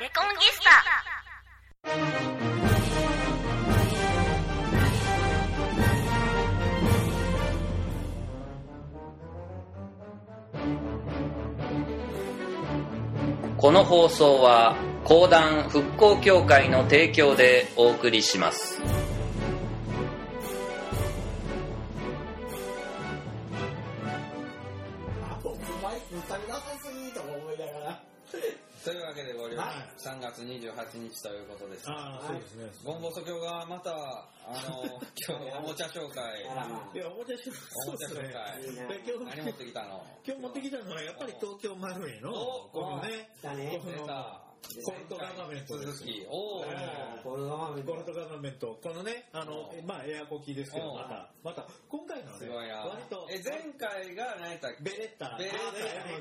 レコンゲスタ。この放送は講談復興協会の提供でお送りします。日ということです。ああ、そうですね。ゴンボソ教がまた、あの、今日おもちゃ紹介、いや、おもちゃしおもちゃ紹介、今日何持ってきたの？今日持ってきたのはやっぱり東京マルイのおこのね。この。コルトガバメントです続き。おー。えこれがコルトガバメント、このね、あのう、んまあエアコキですけど、うんまた、また、今回のはね、すごいな割と、。え、前回が何やったっけ？ベレッタ、ベレッタ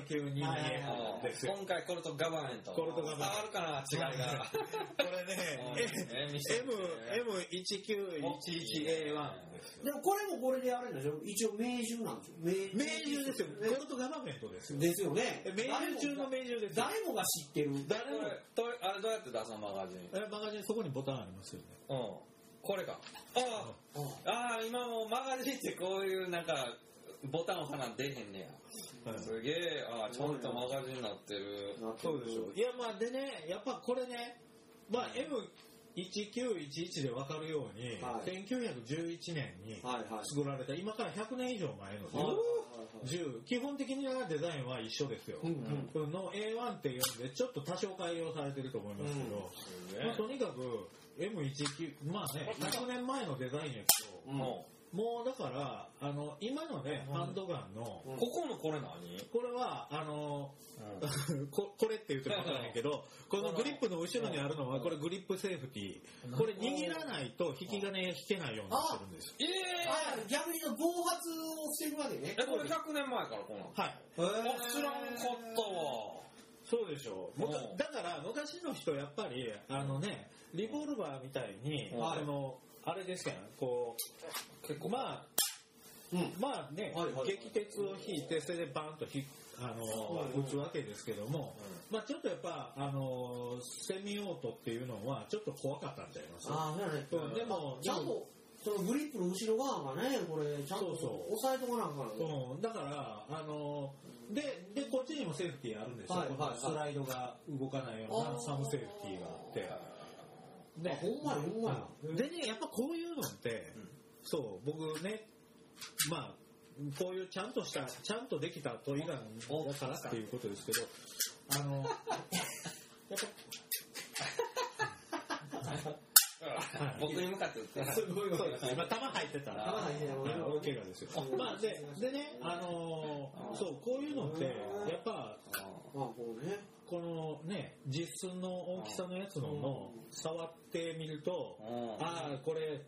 M922 はいはいはですよ。今回コルトガバメント。コルトガバメント伝わるかな違いが。これね、え見せて M、M1911A1 ですよ。でもこれもこれであれでしょ一応命中なんですよ。命命中ですよ。コルトガバメントですよ。ですよね。命中中の命中ですよ。誰もが知ってる。誰もこれ、とあれどうやって出すのマガジン？えマガジンそこにボタンありますよね。うん。これか。ああ、ああ、今もうマガジンってこういうなんか、ボタン押さな出へんねや。はいすげえ、ああ、ちゃんとマガジンになってる。そうでしょ。いや、まあでね、やっぱこれね、まあ M1911 で分かるように、はい1911年に。作られた、今から100年以上前のはい銃、基本的なデザインは一緒ですよ。うんうん。の A1 っていうんで、ちょっと多少改良されてると思いますけど、まあ、とにかく M19、まあね、100年前のデザインやけど、うんももうだから、あの、今のね、ハンドガンの、ここのこれ何？これは、あの、ここれって言っても分からないけど、このグリップの後ろにあるのは、これグリップセーフティー。これ握らないと引き金引けないようになってるんです。ええあ逆に暴発を防ぐわけね。え、これ100年前からこうなの？はい。へーあ、知らんかったわ。そうでしょう。だから、昔の人、やっぱり、あのね、リボルバーみたいに、はいあの、あれですから、こう、結構まあ、うん。まあね、はいはい撃鉄を引いて、それでバンとひあの、はい撃つわけですけども、まあちょっとやっぱ、あの、セミオートっていうのは、ちょっと怖かったんちゃいます？ああ、そうやね。うんでも、ちゃんと、そのグリップの後ろ側がね、これ、ちゃんと押さえとかなあかん。うん、だから、あの、で、で、こっちにもセーフティーあるんですよ。はいはいはいスライドが動かないようなサムセーフティーがあって。あほんまやほんまや。うん。でね、やっぱこういうのって、そう、僕ね、まあ、こういうちゃんとした、ちゃんとできたトイガンだからっていうことですけど、あの、やっぱ、僕に向かって言って。すごいわそうですね、今弾入ってたら、弾入ってたらはい大怪我ですよ。まあ、で、でね、あのーそう、こういうのって、やっぱ、まあ、こうね。このね、実寸の大きさのやつのの、触ってみると、うん。ああ、これ、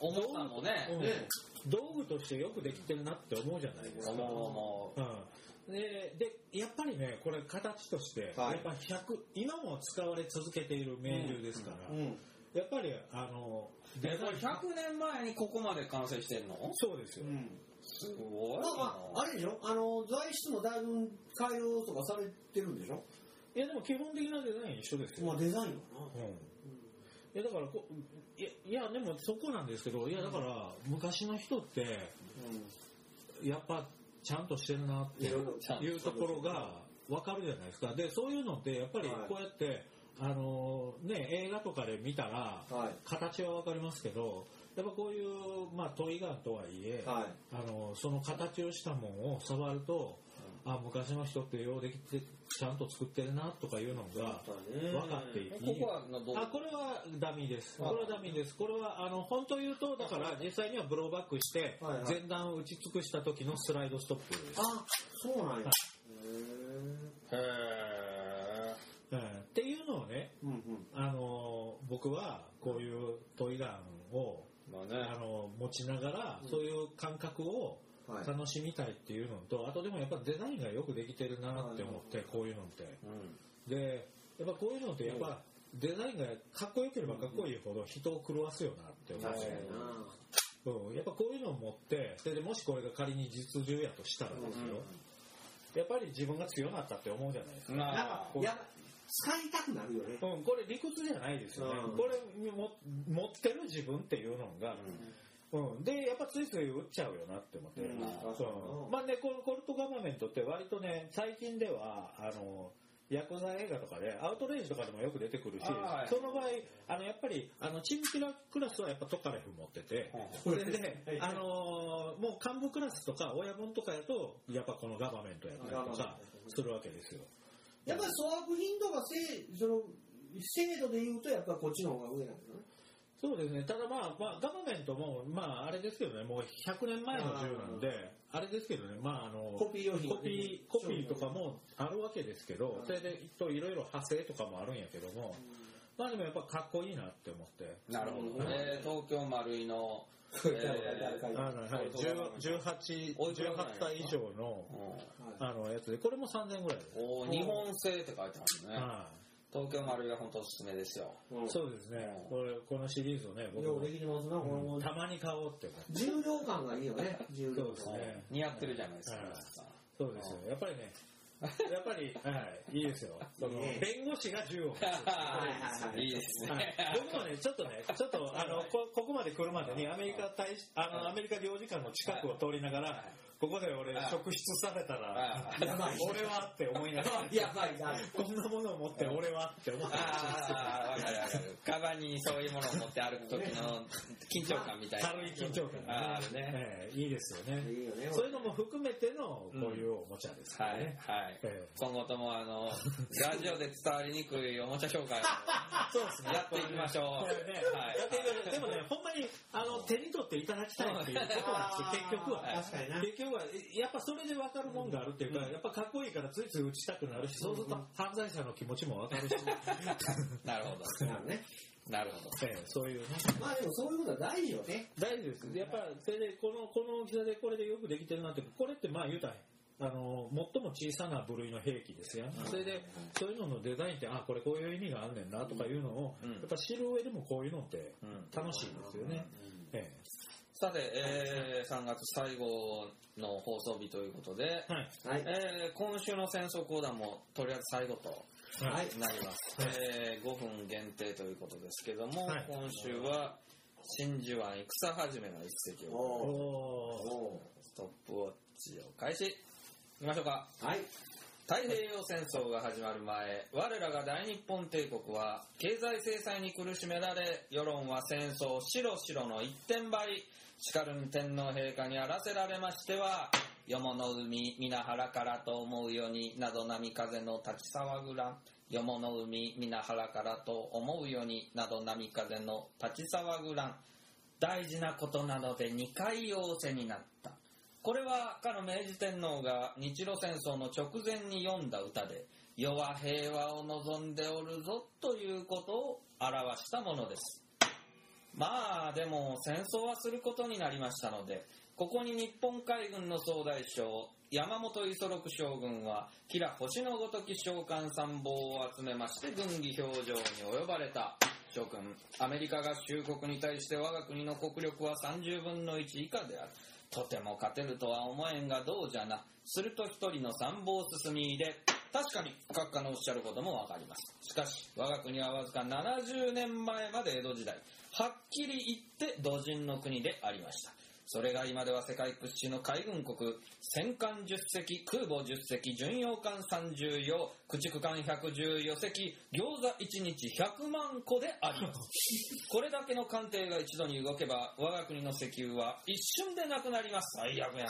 思ったのね。うん。ね。道具としてよくできてるなって思うじゃないですか。思う。ん、ででやっぱりねこれ形として、はい。やっぱ100今も使われ続けている名流ですから、うん。やっぱりあのう。え、これ100年前にここまで完成してんの？そうですよ、うん。すごいあまあ、あれでしょ？あの、材質もだいぶ改良とかされてるんでしょ？いやでも基本的なデザイン一緒ですよ、まあ、デザインはな。うん。いやだからこいやいやでもそこなんですけどいやだから昔の人ってやっぱちゃんとしてるなっていうところが分かるじゃないですか。でそういうのってやっぱりこうやって、あのね映画とかで見たらはい。形は分かりますけどやっぱこういう、まあ、トイガンとはいえ、はい。あのその形をしたものを触ると、あ昔の人ってようできてちゃんと作ってるなとかいうのが分かっていい。ここはのどう？あこれはダミーです。あこれはダミーです。これはあの本当言うとだから実際にはブローバックしてはいはい前段を打ち尽くした時のスライドストップです。あ、そうなんや。へへうんっていうのをね、ーうんうん。あの僕はこういうトイガンをーまあね。あの持ちながらそういう感覚をはい。楽しみたいっていうのと、あとでもやっぱデザインがよくできてるなって思って、こういうのって。うん。で、やっぱこういうのってやっぱデザインがかっこよければかっこいいほど人を狂わすよなって思う。うん、やっぱこういうのを持って、それでもしこれが仮に実銃やとしたらですよ、やっぱり自分が強かったって思うじゃないですか。使いたくなるよね。うん、これ理屈じゃないですよね。うん。これも持ってる自分っていうのが、うん、で、やっぱついつい打っちゃうよなって思って。うん。まあね、このコルトガバメントって割とね、最近では、あの、ヤクザ映画とかで、アウトレイジとかでもよく出てくるし、あはい。その場合、あの、やっぱり、あの、チームキラクラスはやっぱトカレフ持ってて、それで、あのーもう幹部クラスとか親分とかやと、やっぱこのガバメントやったりとか。するわけですよ。やっぱり粗悪品とかせその制度で言うとやっぱこっちの方が上なんだよね。そうですね。ただまあ、まあ、ガバメントも、まあ、あれですけどね、もう100年前の銃なんで、あれですけどね、まあ、あの、コピー用品コピー、コピーとかもあるわけですけど、それで、といろいろ派生とかもあるんやけども、まあでもやっぱかっこいいなって思って。なるほどね。東京丸井の、はい、10 18、おいくらぐらい18歳以上の、うんあの、やつで、これも3000ぐらいです。おー日本製って書いてあるね。は東京丸井は本当おすすめですよ。うんい。そうですね。これ、このシリーズをね、僕も。たまに買おうって。重量感がいいよね、重量そうです感。ね。似合ってるじゃないですか。そうですよ。やっぱりね、やっぱり、はい、いいですよ。その弁護士が銃を持いいいですはいね。僕もね、ちょっとね、ちょっと、あの、こ、ここまで来るまでに、アメリカ大使、あの、アメリカ領事館の近くを通りながら、ここで俺、はい職質されたら、はいやばい。俺はって思いながら、やばいな。こんなものを持って俺はって思って。カバンにそういうものを持って歩く時の緊張感みたいな。軽い緊張感あがあるね。ええいいですよね。いいよね。そういうのも含めての、こういうおもちゃですよはい、ね。はい。ええ今後ともあの、ラジオで伝わりにくいおもちゃ紹介を そうですね。やっていきましょう。ね、はいやっていくでもね、ほんまに、あの、手に取っていただきたいっていうことなんですよ、結局は。確かにな。結局は、やっぱそれで分かるもんがあるっていうか、やっぱかっこいいからついつい打ちたくなるし、そうすると犯罪者の気持ちも分かるし、なるほど。なるね。なるほど。ええそういうね。まあでもそういうことは大事よね。大事です。やっぱ、それで、この、この大きさでこれでよくできてるなって、これってまあ言うたら、あの、最も小さな部類の兵器ですよ。それで、そういうののデザインって、あ、これこういう意味があんねんなとかいうのを、うんやっぱ知る上でもこういうのってうん楽しいですよね。えさて、えー、3月最後の放送日ということで、えはい。はい。えー、今週の戦争講談もとりあえず最後とはい。なります。はいえー、5分限定ということですけども、はい今週は真珠湾戦はじめの一席をおストップウォッチを開始。行きましょうか。ーはい。太平洋戦争が始まる前、我らが大日本帝国は経済制裁に苦しめられ、世論は戦争白白の一点張り、しかるに天皇陛下にあらせられましては、よもの海、皆原からと思うように、など波風の立ち騒ぐらん。よの海、皆原からと思うように、など波風の立ち騒ぐら。大事なことなので2回仰せになった。これはかの明治天皇が日露戦争の直前に読んだ歌で、世は平和を望んでおるぞということを表したものです。まあでも戦争はすることになりましたので、ここに日本海軍の総大将、山本五十六将軍は、吉良星のごとき召喚参謀を集めまして軍議表情に及ばれた。諸君、アメリカ合衆国に対して我が国の国力は30分の1以下である。とても勝てるとは思えんがどうじゃな。すると一人の参謀進み入れ。確かに、閣下のおっしゃることもわかります。しかし、我が国はわずか70年前まで江戸時代、はっきり言って土人の国でありました。それが今では世界屈指の海軍国、戦艦10隻、空母10隻、巡洋艦30洋、駆逐艦114隻、餃子1日100万個であります。これだけの艦艇が一度に動けば、我が国の石油は一瞬でなくなります。最悪やん。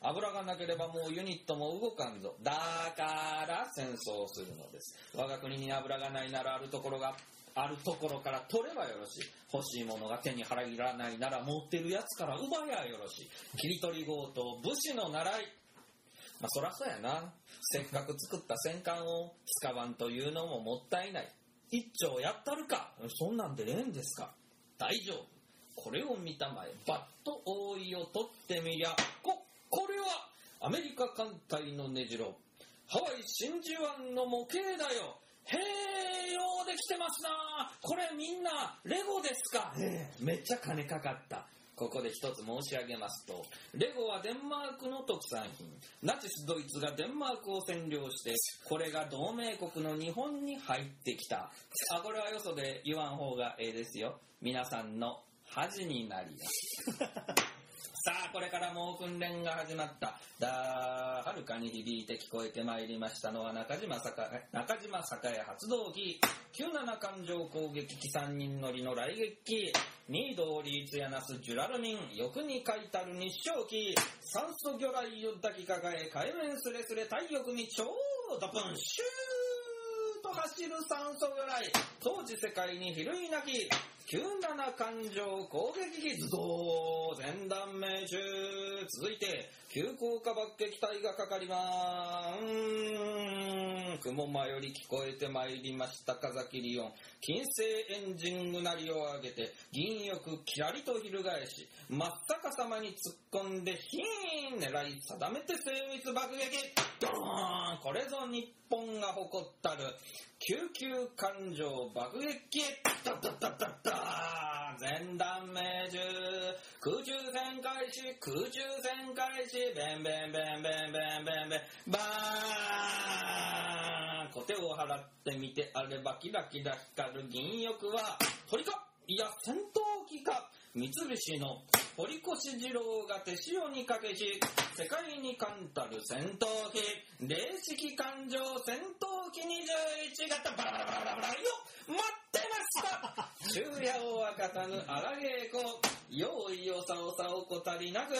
油がなければもうユニットも動かんぞ。だから戦争をするのです。我が国に油がないならあるところが、あるところから取ればよろしい。欲しいものが手に入らないなら持ってるやつから奪やよろしい。切り取り強盗、武士の習い。まあそらそうやな。せっかく作った戦艦を使わんというのももったいない。一丁やったるかそんなんでええんですか大丈夫。これを見たまえ、バッと覆いを取ってみりゃ、こ、これはアメリカ艦隊の根城。ハワイ真珠湾の模型だよ。へえ、ようできてますな。これみんな、レゴですか？めっちゃ金かかった。ここで一つ申し上げますと、レゴはデンマークの特産品。ナチスドイツがデンマークを占領して、これが同盟国の日本に入ってきた。あ、これはよそで言わん方がええですよ。皆さんの恥になります。さあ、これからもう訓練が始まった。だ、はるかに響いて聞こえてまいりましたのは中島栄、中島栄発動機、97環状攻撃機3人乗りの来撃機、ミードーリーツヤナスジュラルミン、欲に書いたる日照機、酸素魚雷を抱きかかえ、海面すれすれ太翼に超ドプン、シューと走る酸素魚雷、当時世界に比類なき、97環状攻撃機ズドー全断命中。続いて急降下爆撃隊がかかりまーうーん雲間より聞こえてまいりました風切り音金星エンジンぐなりを上げて銀翼キラリと翻し真っ逆さまに突っ込んでヒーン狙い定めて精密爆撃。ドーン。これぞ日本が誇ったる救急感情爆撃機。ダッダッダッダダ。ー全断命中空中戦開始空中戦開始ベンベンベンベンベンベンベンバーン小手を払ってみてあればキラキラ光る銀翼は鳥かいや戦闘機か三菱の堀越二郎が手塩にかけし世界に冠たる戦闘機零式艦上戦闘機21型バラバラバラバラバラよ待ってました昼夜を明かさぬ荒稽古。用意をさおさおこたりなく。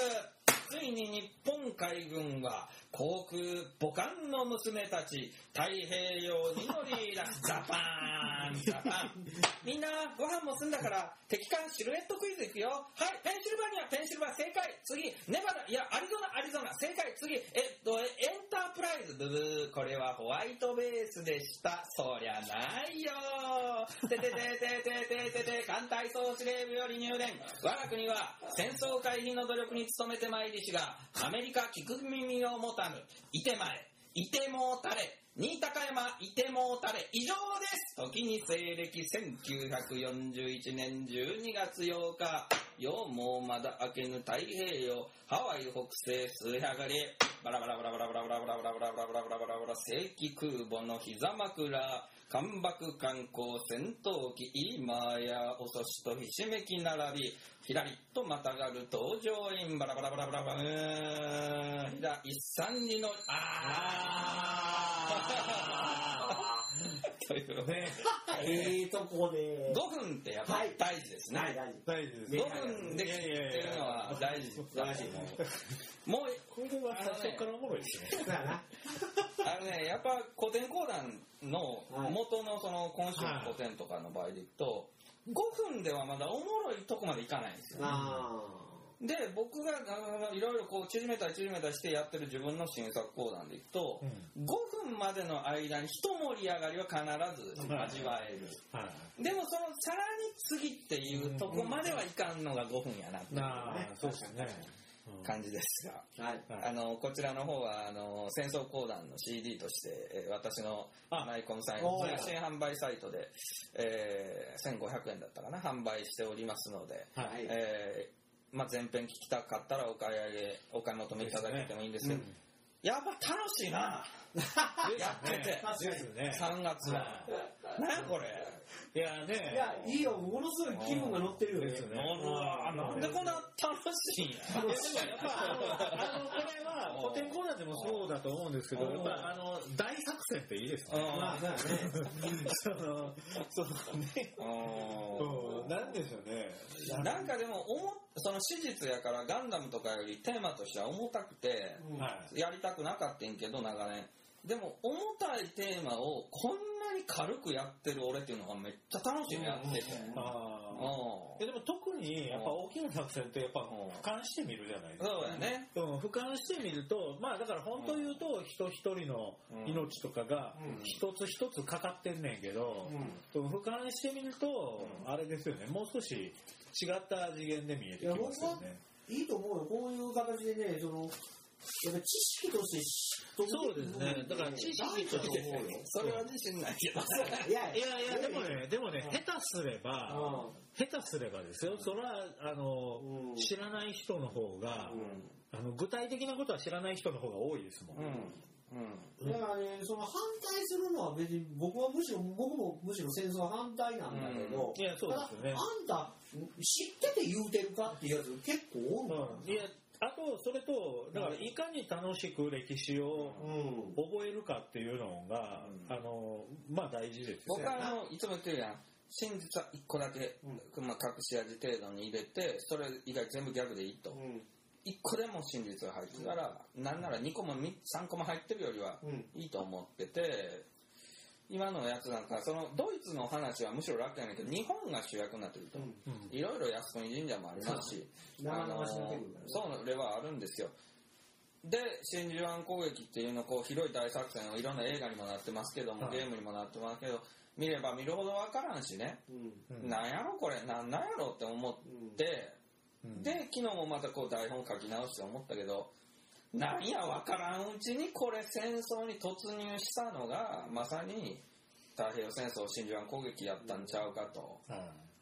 ついに日本海軍は航空母艦の娘たち太平洋に乗り出す。ジャパンジャパン。みんなご飯も済んだから敵艦シルエットクイズいくよ。はいペンシルバニアペンシルバ正解。次ネバダいやアリゾナアリゾナ正解。次えっとエンタープライズ。ブブーこれはホワイトベースでした。そりゃないよ。てててててててて艦隊総司令部より入電我が国は戦争回避の努力に努めてまいりしがアメリカ聞く耳を持たぬいてまえいてもうたれ新高山いてもうたれ以上です。時に西暦1941年12月8日。ようもうまだ明けぬ太平洋。ハワイ北西数百里。バラバラバラバラバラバラバラバラバラバラバラバラバラバラ正規空母の膝枕艦爆艦光戦闘機今やおそしとひしめき並びひらりとまたがる搭乗員バラバラバラバラバラ。ひら一三二のあーというね。ええとこで。5分ってやっぱり大事ですね、はい、大事。大事です。5分で切ってるのは大事大事もうこれは最初からおもろいですね。そうやな。あのねやっぱ古典講談のはい元のその今週の古典とかの場合でいくと5分ではまだおもろいとこまでいかないんですよ。あで僕があのいろいろこう縮めたり縮めたりしてやってる自分の新作講談でいくと、5分までの間に一盛り上がりは必ず味わえる、はい。でもそのさらに次っていうとこまではいかんのが5分やなっていうなあそうですね。うん。感じですが、あ。はい。はい。あのこちらの方はあの戦争講談の CD として、えー私のあ。マイコムサイン通信販売サイトで、えー1500円だったかな販売しておりますので、はいはい。えーまあ、前編聞きたかったらお買い上げお買い求めいただけてもいいんですけど、うんやっぱ楽しいな。やってて。ね。3月は。何やこれいやね。いや、いいよ。ものすごい気分が乗ってるよね。ですね。乗るわなんでこんな楽しいんや。いやでもやっぱあのこれは古典コーナーでもそうだと思うんですけどやっぱあの大作戦っていいですねまあ、そうやね。そのそうね。なんでしょうね。なんかでもおもその史実やからガンダムとかよりテーマとしては重たくてはい。やりたくなかったんけど長年でも重たいテーマをこんなに軽くやってる俺っていうのがめっちゃ楽しいねやって。てああでも特にやっぱ大きな作戦ってやっぱうん。俯瞰してみるじゃないですか。そうやね。うん、俯瞰してみると、まあだから本当言うと人一人の命とかがうん。一つ一つかかってんねんけど、うん。俯瞰してみると、あれですよね、もう少し違った次元で見えてきますよね。いいと思うよ。こういう形でね、その、知識としてそうですね。だから知識としてそれは自信ないけど。いやいやいやでもねでもね下手すればう下手すればですよ。それはあのうん。知らない人の方があの具体的なことは知らない人の方が多いですもん、うん。うん。んだからねその反対するのは別に僕はむしろ僕もむしろ戦争反対なんだけど、いやそうですよね。あんた知ってて言うてるかっていうやつ結構多いうん。いやあとそれとだからいかに楽しく歴史をうん。覚えるかっていうのが、うん。あのまあ大事ですよ僕はあのいつも言ってるやん真実は1個だけ、まあ、隠し味程度に入れてそれ以外全部ギャグでいいと、うん。1個でも真実が入ってたら、なんなら2個も3個も入ってるよりはうん。いいと思ってて今のやつなんかそのドイツの話はむしろ楽やねんけど日本が主役になってると、いろいろ靖国神社もありますし。そう。れはあるんですよ。で真珠湾攻撃っていうのこう広い大作戦をいろんな映画にもなってますけども、はい。ゲームにもなってますけど見れば見るほど分からんしね、なんやろこれなんなんやろって思って、うん。で昨日もまたこう台本書き直して思ったけどなんや分からんうちにこれ戦争に突入したのがまさに太平洋戦争真珠湾攻撃やったんちゃうかと。はい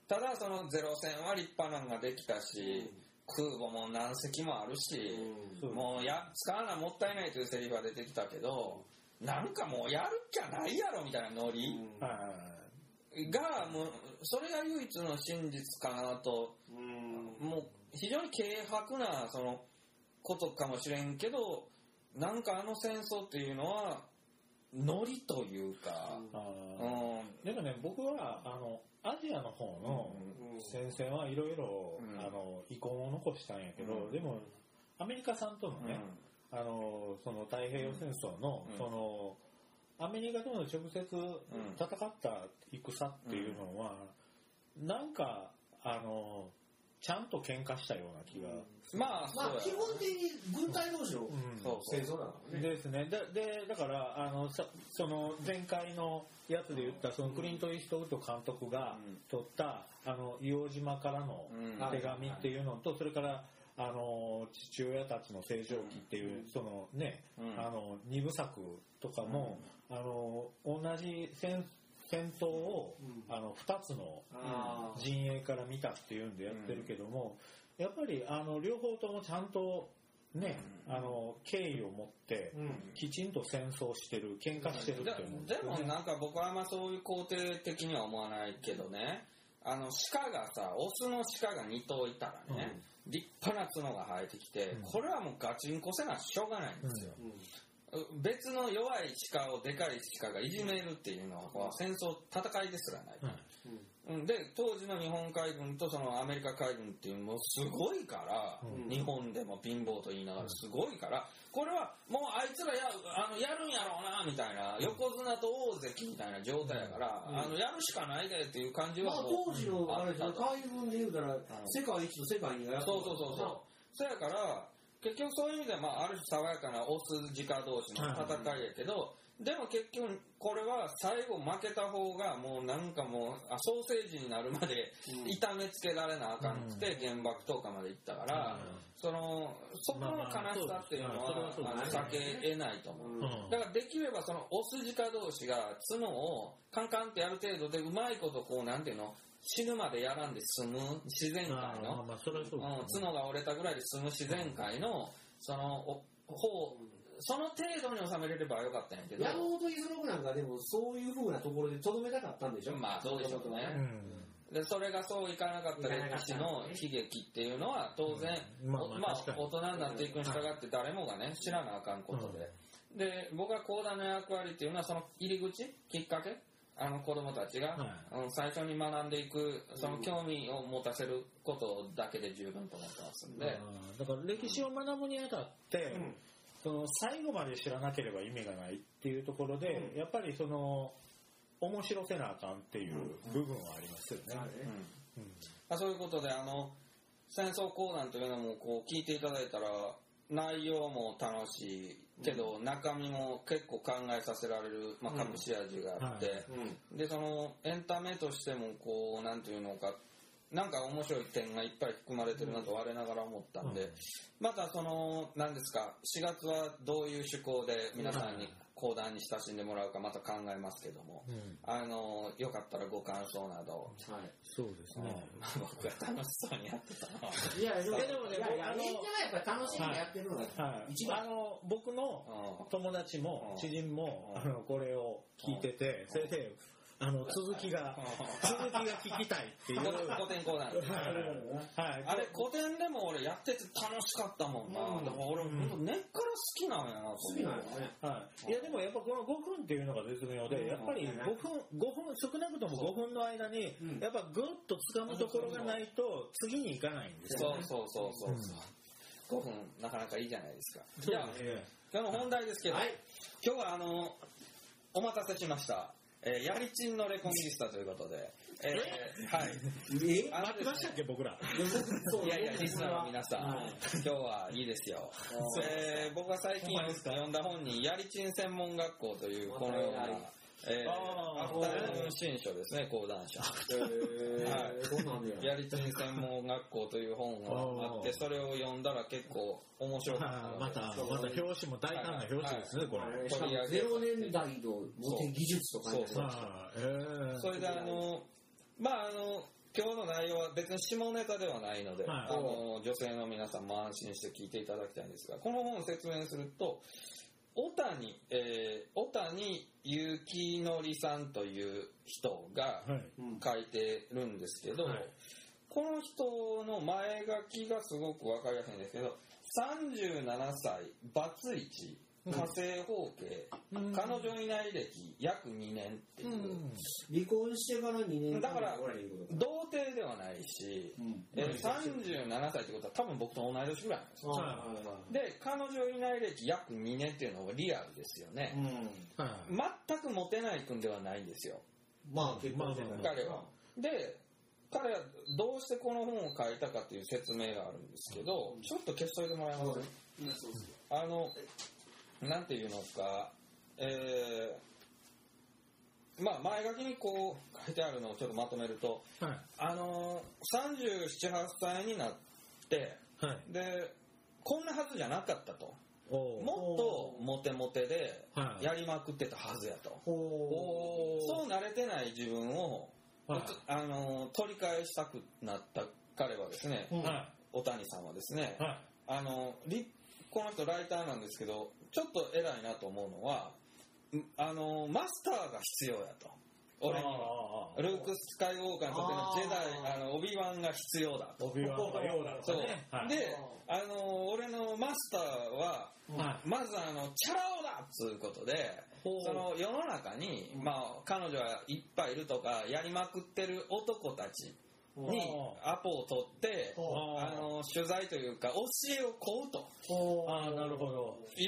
ただそのゼロ戦は立派なのができたし、空母も何隻もあるし、もうや使わなもったいないというセリフが出てきたけどなんかもうやるっきゃないやろみたいなノリはいがもうそれが唯一の真実かなと。うん。もう非常に軽薄なそのことかもしれんけどなんかあの戦争っていうのはノリというか、あうん。ーでもね僕はあのアジアの方の戦線はいろいろ遺恨を残したんやけど、うん。でもアメリカさんとのうん。ね、あのその太平洋戦争の、うん。そのアメリカとの直接戦った戦っていうのは、なんかあのちゃんと喧嘩したような気が、まあまあ基本的に軍隊同士のうん。そう戦争だからねですね。ででだからあのさその前回のやつで言ったそのクリント・イーストウッド監督がうん。撮ったあの硫黄島からのうん。手紙っていうのとそれからあの父親たちの成長期っていうそのねうん。あの二部作とかもあの同じ戦戦闘をうん。あの2つの陣営から見たっていうんでやってるけども、やっぱりあの両方ともちゃんとね、あの敬意を持ってうん。きちんと戦争してる喧嘩してるって思うんででも。なんか僕はあんまそういう肯定的には思わないけどね。あの鹿がさオスの鹿が2頭いたらね、立派な角が生えてきて、うん。これはもうガチンコせなしょうがないんですよ、別の弱い鹿をでかい鹿がいじめるっていうのはこう戦争戦いですらない、はいうん。で当時の日本海軍とそのアメリカ海軍っていうのもすごいから、うん。日本でも貧乏と言いながらすごいからこれはもうあいつらやあのやるんやろうなみたいな横綱と大関みたいな状態やから、うん。あのやるしかないでっていう感じまあはもう当時のあれ海軍で言うたら世界一と世界二がやってそうそうそうそう。そやから結局そういう意味では、まあ、ある種爽やかなオス直同士の戦いやけど、でも結局これは最後負けた方がもうなんかもうあソーセージになるまでうん。痛めつけられなあかんくて原爆投下まで行ったから、そのそこの悲しさっていうのはまあ避け得ないと思う。だからできればそのオス直同士が角をカンカンってやる程度でうまいことこうなんていうの死ぬまでやらんで済む自然界のそれはそううんですね。角が折れたぐらいで済む自然界のそのお方その程度に収めれればよかったんやけど山本五十六なんかでもそういうふうなところでとどめたかったんでしょ？まあそうでしょうね。うん。でそれがそういかなかった歴史の悲劇っていうのは当然、うん。まあおまあ大人になっていくに従って誰もがね知らなあかんことで、で僕は講談の役割っていうのはその入り口きっかけあの子供たちが、はい。うん最初に学んでいくその興味を持たせることだけで十分と思ってますんで、だから歴史を学ぶにあたって、うん。その最後まで知らなければ意味がないっていうところで、やっぱりその面白せなあかんっていう部分はありますよね。まあ、そういうことであの戦争講談というのもこう聞いていただいたら内容も楽しいけど、中身も結構考えさせられる、まあ、隠し味があって、うん。でそのエンタメとしてもこうなんていうのかなんか面白い点がいっぱい含まれてるなと我ながら思ったんで、うん。またその何ですか4月はどういう趣向で皆さんに講談に親しんでもらうかまた考えますけども、うん。あのよかったらご感想など、はい。そうですね。僕が楽しそうにやってたのはいや、でもいやでもねいやいや僕あのいいんないやっぱ楽しんでやってるのが。はい。一。番。あの、僕のうん。友達もうん。知人も、うん。あの、これを聞いてて、それで、あの、続きが、続きが聞きたいっていう。古典講談はい。あれ古典でも俺やってて楽しかったもんな、うん。だから俺、根っから好きなんやな好きなんよね。はい、い。やでもやっぱこの5分っていうのが絶妙で、やっぱり5分、5分、少なくとも5分の間にうん、やっぱぐっと掴むところがないと、次に行かないんですよ、そうね。そうそうそう、5分なかなかいいじゃないですか。じゃあ。今日の本題ですけど、はい。今日はあのお待たせしました、えーやりちんのレコミリスタということで、えーはい。え？あの待ってましたっけ、僕ら？いやいや、リスナーの皆さん、はい。今日はいいですよ。えー僕が最近ほんまですか？読んだ本に、やりちん専門学校という、このようなはい、えーあー。アフタヌーン新書ですね、講談社。えー、どうなんだよ。やりちん専門学校という本があって、それを読んだら結構面白かった。また、また表紙も大胆な表紙ですね、これ。しかも0年代のモテ技術とか書いてあるはい、えーそれであの、まああの、今日の内容は別に下ネタではないので、女性の皆さんも安心して聞いていただきたいんですが、この本を説明すると、小谷、えー、小谷幸則さんという人が書いてるんですけど、はい。この人の前書きがすごくわかりやすいんですけど、37歳、バツイチ、火星方形、うん。彼女いない歴約2年っていう、うん。離婚してから2年だから童貞ではないし、うん。えー37歳ってことは多分僕と同い年ぐらいなんですで彼女いない歴約2年っていうのがリアルですよね、うん。はい全くモテない君ではないんですよ。まあ結婚してまあまあ彼は。で彼はどうしてこの本を書いたかっていう説明があるんですけどちょっと消しといてもらえます？あのなんていうのかえーまあ前書きにこう書いてあるのをちょっとまとめるとはい。あのー、37、8歳になって、はい。で、こんなはずじゃなかったと。もっとモテモテではいやりまくってたはずやと。ほおそう慣れてない自分を、はいあのー取り返したくなった彼はですね、うんは小谷さんはですねい。、はい。あのリこの人ライターなんですけど、ちょっと偉いなと思うのは、んあのマスターが必要やと。俺には。ルーク・スカイウォーカーにとってのジェダイ、あの、オビワンが必要だと。オビワンとかヨーダとそう。かね。はいで、あの、俺のマスターは、はい。まずあの、チャラ男だっつうことで、その世の中に、まあ、彼女はいっぱいいるとか、やりまくってる男たちにほアポを取って、あの、取材というか、教えを請うとほああ、なるほど。い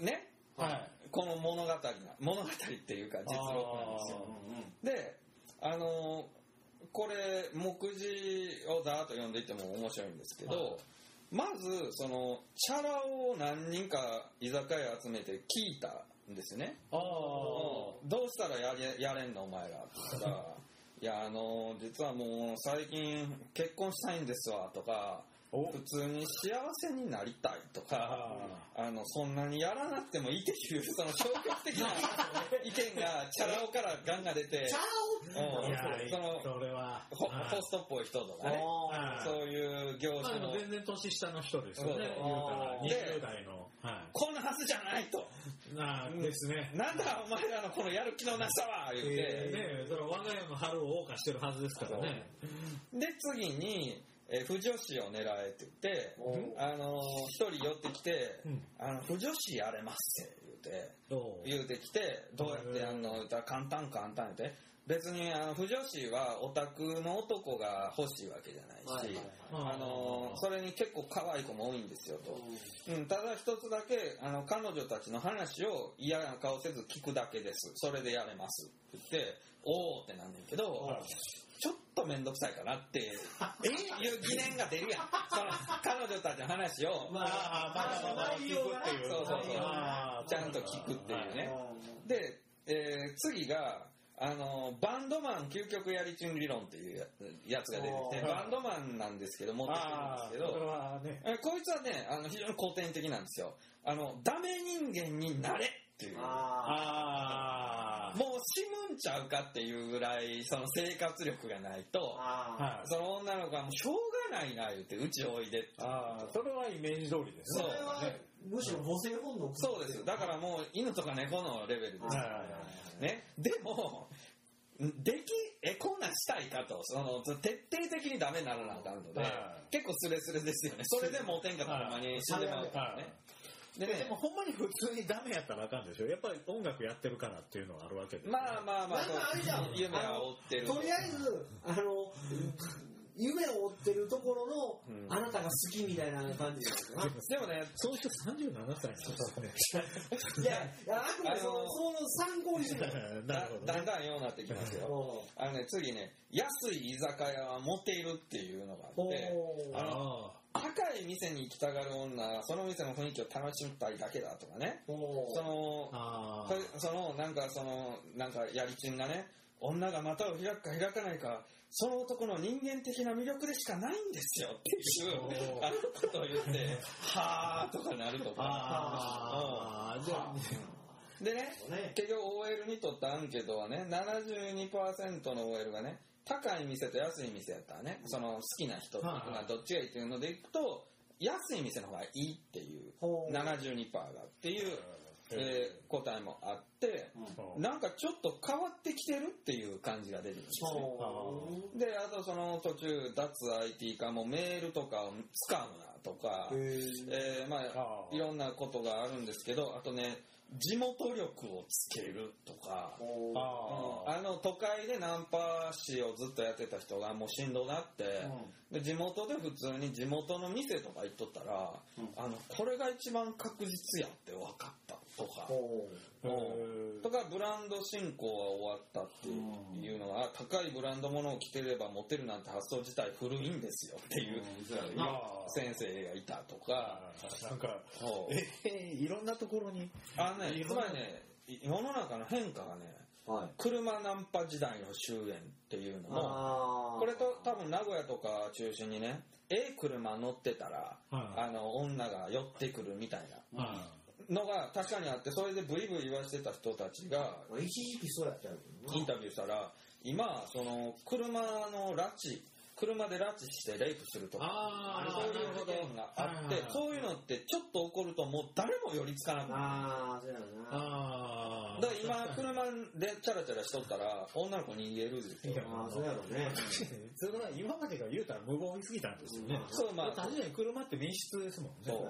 う、ね、はい。この物語な、物語っていうか実録なんですよ。で、あのこれ、目次をざーっと読んでいっても面白いんですけど、まず、その、チャラを何人か居酒屋集めて聞いたんですよね。ああ。どうしたらやれやれんのお前らって言ったら、いや、あの実はもう最近結婚したいんですわとか、お。普通に幸せになりたいとか、ああの、そんなにやらなくてもいいっていう、その消極的な 意見が、チャラ男からガンが出て、チャうんいやその、それは。ホはい。ホストっぽい人とかね、はい。そういう業まあ種の、全然年下の人ですよね。そう言うたらで20代の。はこんなはずじゃないと。い。なあ、ですね。なんだお前らのこのやる気のなさは言って、えーねその我が家の春を謳歌してるはずですからね。で、次に、えー不女子を狙えって言って、あのー一人寄ってきて、うん。あの、不女子やれますって言うて、言うてきて、どうやってやん。の言ったら簡単簡単言って、別にあの不女子はオタクの男が欲しいわけじゃないし、あのそれに結構可愛い子も多いんですよと、うん、ただ一つだけあの彼女たちの話を嫌な顔せず聞くだけです。それでやれますって言っておおってなんねんけど、ちょっと面倒くさいかなっていう疑念が出るやん。その彼女たちの話を、まあ、まだまだ聞くっていう。そうそうそう。あーちゃんと聞くっていうね。で、えー次が、あのバンドマン究極やりちん理論っていうやつが出てきてバンドマンなんですけど持ってきてるんですけどね。えこいつはねあの非常に古典的なんですよあのダメ人間になれっていうあ。もう死ぬんちゃうかっていうぐらいその生活力がないと。その女の子はもうないな言ってうちおいでって。ああ、それはイメージ通りですね。それはねむしろ母性本能そうですだからもう犬とか猫のレベルです。はいね。でもできえこんなんしたいかと。その徹底的にダメにならなあかんので、はい。結構スレスレですよね。それでもう天下たまに死んでまうからね、でね。でもほんまに普通にダメやったらあかんでしょ。やっぱり音楽やってるからっていうのはあるわけでまあまあまあなんかあれじゃん。夢は追ってる。とりあえずあの夢を追ってるところの、うん。あなたが好きみたいな感じですか？でもねその人37歳なんですよ。ねいやいやあくまでそのその参考にしてる。なだだんだんようになってきますよ。あのね次ね安い居酒屋はモテるっていうのがあってあのあ高い店に行きたがる女はその店の雰囲気を楽しみたいだけだとかね。そのそのなんかそのなんかやりちんがね女が股を開くか開かないかその男の人間的な魅力でしかないんですよっていう。あのことを言ってはーとかなるとか。ああじゃあでねね。結局 OL にとったアンケートはね72%の OL がね高い店と安い店やったらねその好きな人と行くのはどっちがいいっていうのでいくと安い店の方がいいっていう。72%がっていう、えー答えもあってうん。なんかちょっと変わってきてるっていう感じが出るんですよ。であとその途中脱 IT 化もメールとかを使うなとか、えーまあいろんなことがあるんですけどあとね地元力をつけるとかあの都会でナンパ師をずっとやってた人がもうしんどなって、で地元で普通に地元の店とか行っとったら、あのこれが一番確実やって分かったとか。とかブランド進行は終わったっていうのは高いブランド物を着てればモテるなんて発想自体古いんですよっていう先生がいたとか。なんかえーいろんなところに。あのねつまりね世の中の変化がねうはい。車ナンパ時代の終焉っていうのもこれと多分名古屋とか中心にねええ車乗ってたらはいあの女が寄ってくるみたいな。はのが確かにあってそれでブイブイ言わしてた人たちがまあ一時期そうやったインタビューしたら今その車の拉致車で拉致してレイプするとかそういう事件があってそういうのってちょっと起こるともう誰も寄りつかなくなる。ああそうやな。ああだから今車でチャラチャラしとったら女の子逃げるでしょ。いやああそうやろうね。それは今までが言うたら無謀に過ぎたんですよね。そうまあ。確かに車って密室ですもんね。そ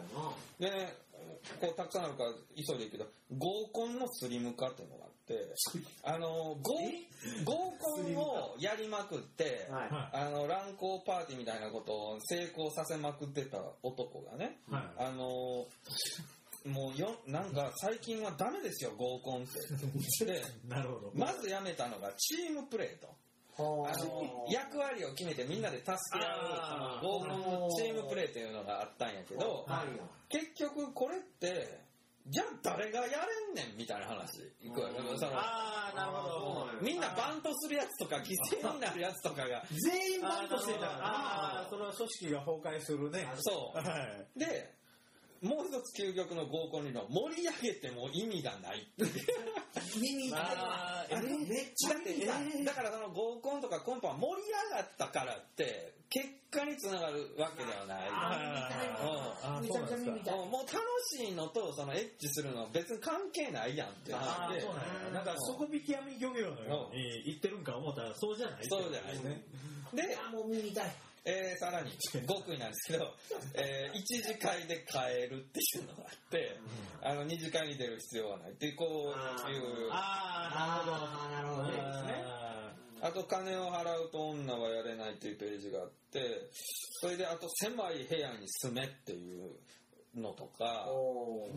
う。でねこうたくさんあるから急いでいくけど合コンのスリム化っていうのがあってあの合合コンをやりまくってはい。はあの乱交パーティーみたいなことを成功させまくってた男がねい。はい。あのもうよなんか最近はダメですよ合コンって。で なるほど。まずやめたのがチームプレーと。はあ。の役割を決めてみんなで助け合う合コンのチームプレーっていうのがあったんやけど結局これってじゃあ誰がやれんねんみたいな話。いくわああ、なるほど。みんなバントするやつとか犠牲になるやつとかが。全員バントしてたから。ああ、それは組織が崩壊するね。そはい。うでもう一つ究極の合コン理論盛り上げても意味がないって。いう耳あーあれ？めっちゃだって耳痛いだからその合コンとかコンパは盛り上がったからって結果につながるわけではない。めちゃくちゃ耳痛いもう楽しいのとそのエッチするのは別に関係ないやんってなああ、ってそうなんや。なんか底引き網漁業のように言ってるんか思ったらそうじゃないそうじゃないですね。で、あもう耳痛いえーさらに極意なんですけど、えー一次会で変えるっていうのがあって、あの二次会に出る必要はないっていうこういう。あああなるほど。あ、なねるほどね。あと金を払うと女はやれないっていうページがあってそれであと狭い部屋に住めっていうのとか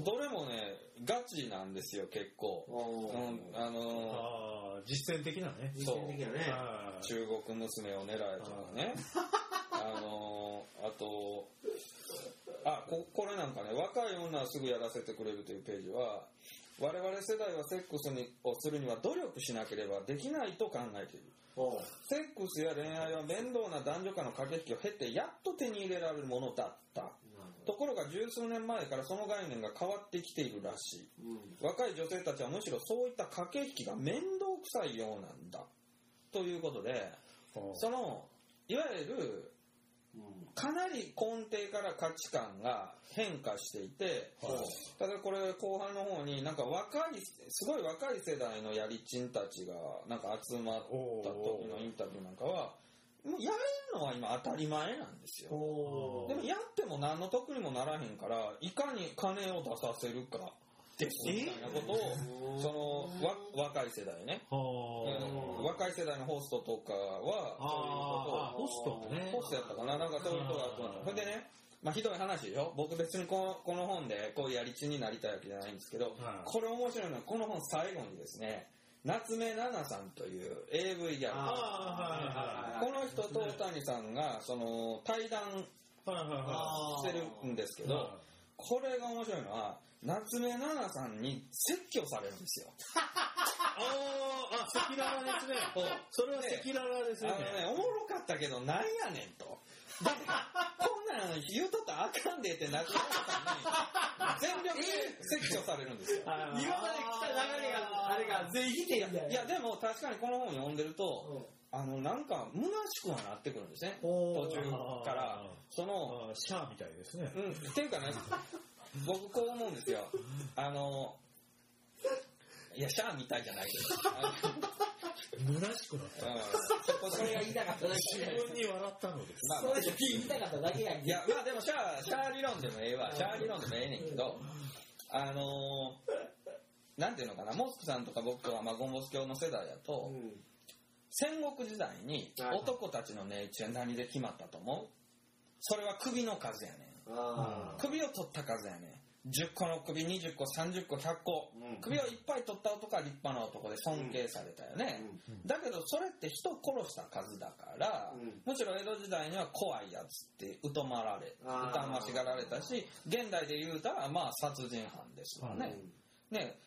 どれもねガチなんですよ結構、うん、あのああ、実践的なね。実践的なね。はい中国娘を狙えとかね あのあとあここれなんかね若い女はすぐやらせてくれるというページは我々世代はセックスにをするには努力しなければできないと考えている。セックスや恋愛は面倒な男女間の駆け引きを経てやっと手に入れられるものだった。ところが十数年前からその概念が変わってきているらしい。うん。若い女性たちはむしろそういった駆け引きが面倒くさいようなんだ。ということでそのいわゆるうんかなり根底から価値観が変化していて、ただこれ後半の方になんか若いすごい若い世代のやりちんたちがなんか集まった時のインタビューなんかはもうやるのは今当たり前なんですよ。おでもやっても何の得にもならへんからいかに金を出させるかですみたいなことをそのわ若い世代ね。うん。若い世代のホストとかはあー。ホストね。ホストやったかな。なんかそういう人が集まったそれでねまあひどい話でしょ。僕別にこのこの本でこういうやりちになりたいわけじゃないんですけど、はい。これ面白いのはこの本最後にですね夏目奈々さんという AV ギャルあこの人と大谷さんがその対談してるんですけい。どこれが面白いのは夏目奈々さんに説教されるんですよ。あーあ赤裸々ですね。それは赤裸々ですね。のねおもろかったけどなんやねんと。だってこんなん言うとったらあかんでって夏目奈々さんに全力で 説教されるんですよ。今まで来た流れがあれが全員否定みたいやでも確かにこの本読んでるとあのなんか虚しくはなってくるんですね。お途中から。そのあーシャアみたいですね。うんっていうかね 僕こう思うんですよ。あのいやシャアみたいじゃないけどあ虚しくなった。のうん。そこそれが言いたかっただけ。自分に笑ったのです。まあそれだけ言いたかっただけやんいやまあでもシャアシャア理論でもええわ。シャア理論でもええねんけどあのなんていうのかな。モスクさんとか僕とか、まあ、ゴンボス教の世代だと、うん戦国時代にはい。男たちの値打ちは何で決まったと思う？それは首の数やねん。あ首を取った数やねん。10個の首20個30個100個、うん。首をいっぱい取った男は立派な男で尊敬されたよね、だけどそれって人を殺した数だから、うん。むしろ江戸時代には怖いやつって疎まられ疎ましがられたし現代で言うたらまあ殺人犯ですわね、ね。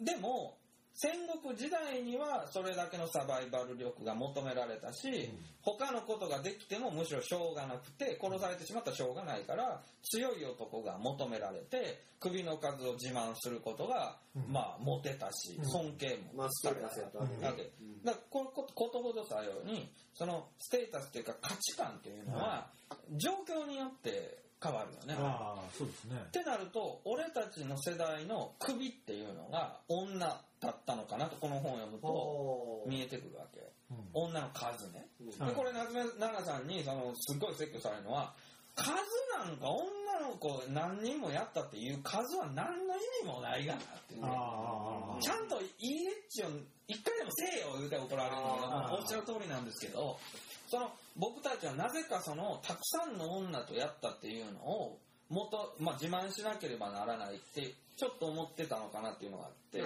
でも戦国時代にはそれだけのサバイバル力が求められたし、他のことができてもむしろしょうがなくて殺されてしまったらしょうがないから強い男が求められて首の数を自慢することが、まあモテたし尊敬もまあステータスやったわけねわけだからこのことことほどさようにそのステータスというか価値観というのは状況によって変わるよね。ああそうですね。ってなると俺たちの世代の首っていうのが女だったのかなとこの本を読むと見えてくるわけ。うん。女の数ね。うん。でこれ夏目奈々さんにそのすごい説教されるのは数なんか女の子何人もやったっていう数は何の意味もないがなっていうね。ちゃんといいエッチを一回でもせえよ言うて怒られるのがおっしゃる通りなんですけどその僕たちはなぜかそのたくさんの女とやったっていうのを元、まあ、自慢しなければならないってちょっと思ってたのかなっていうのがあって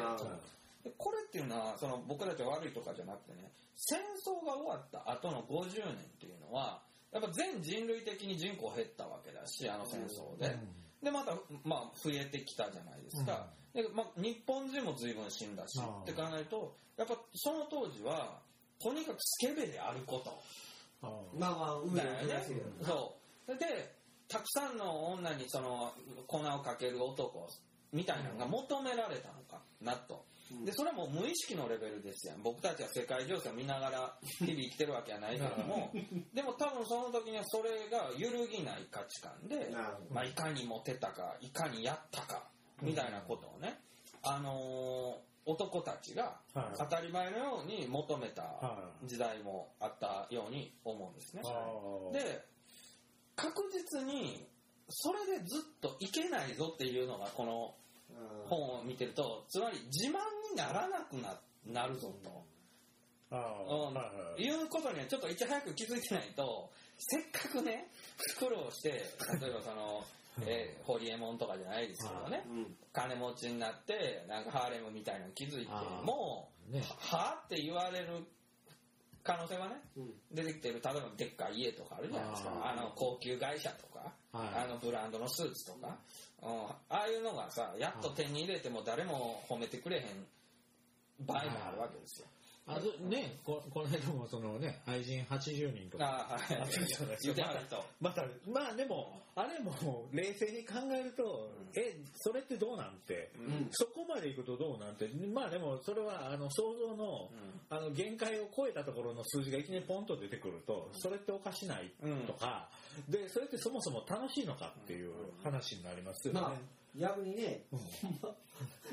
これっていうのはその僕たちは悪いとかじゃなくてね戦争が終わった後の50年っていうのはやっぱ全人類的に人口減ったわけだしあの戦争で。でまた、まあ、増えてきたじゃないですか、でまあ、日本人も随分死んだしって考えるとやっぱその当時はとにかくスケベであることまあまあだよね。そう。でたくさんの女にその粉をかける男みたいなのが求められたのかなと。でそれはもう無意識のレベルですやん僕たちは世界情勢を見ながら日々生きてるわけはないけども。でも多分その時にはそれが揺るぎない価値観で、まあ、いかにモテたかいかにやったかみたいなことをね、あのー男たちがはい。当たり前のように求めたはい。時代もあったように思うんですね。で確実にそれでずっといけないぞっていうのがこのうん。本を見てるとつまり自慢にならなくななるぞと。いうことにはちょっといち早く気づいてないとせっかくね苦労して例えばその、えーホリエモンとかじゃないですけどね。うん。金持ちになってなんかハーレムみたいなの気づいてもね。ははって言われる可能性はねうん。出てきてる。例えばでっかい家とかあるじゃないですか。あの高級会社とか、はい。あのブランドのスーツとか、うん。ああいうのがさやっと手に入れても誰も褒めてくれへん場合もあるわけですよ。あとねここの間もそのね愛人80人とかあーはい。言ってはる人またまあでもあれも冷静に考えると、えそれってどうなんて、うん。そこまでいくとどうなんてまあでもそれはあの想像の,、あの限界を超えたところの数字がいきなりポンと出てくるとそれっておかしないとか、でそれってそもそも楽しいのかっていう話になりますよね。まあ逆にね、うん。ほんま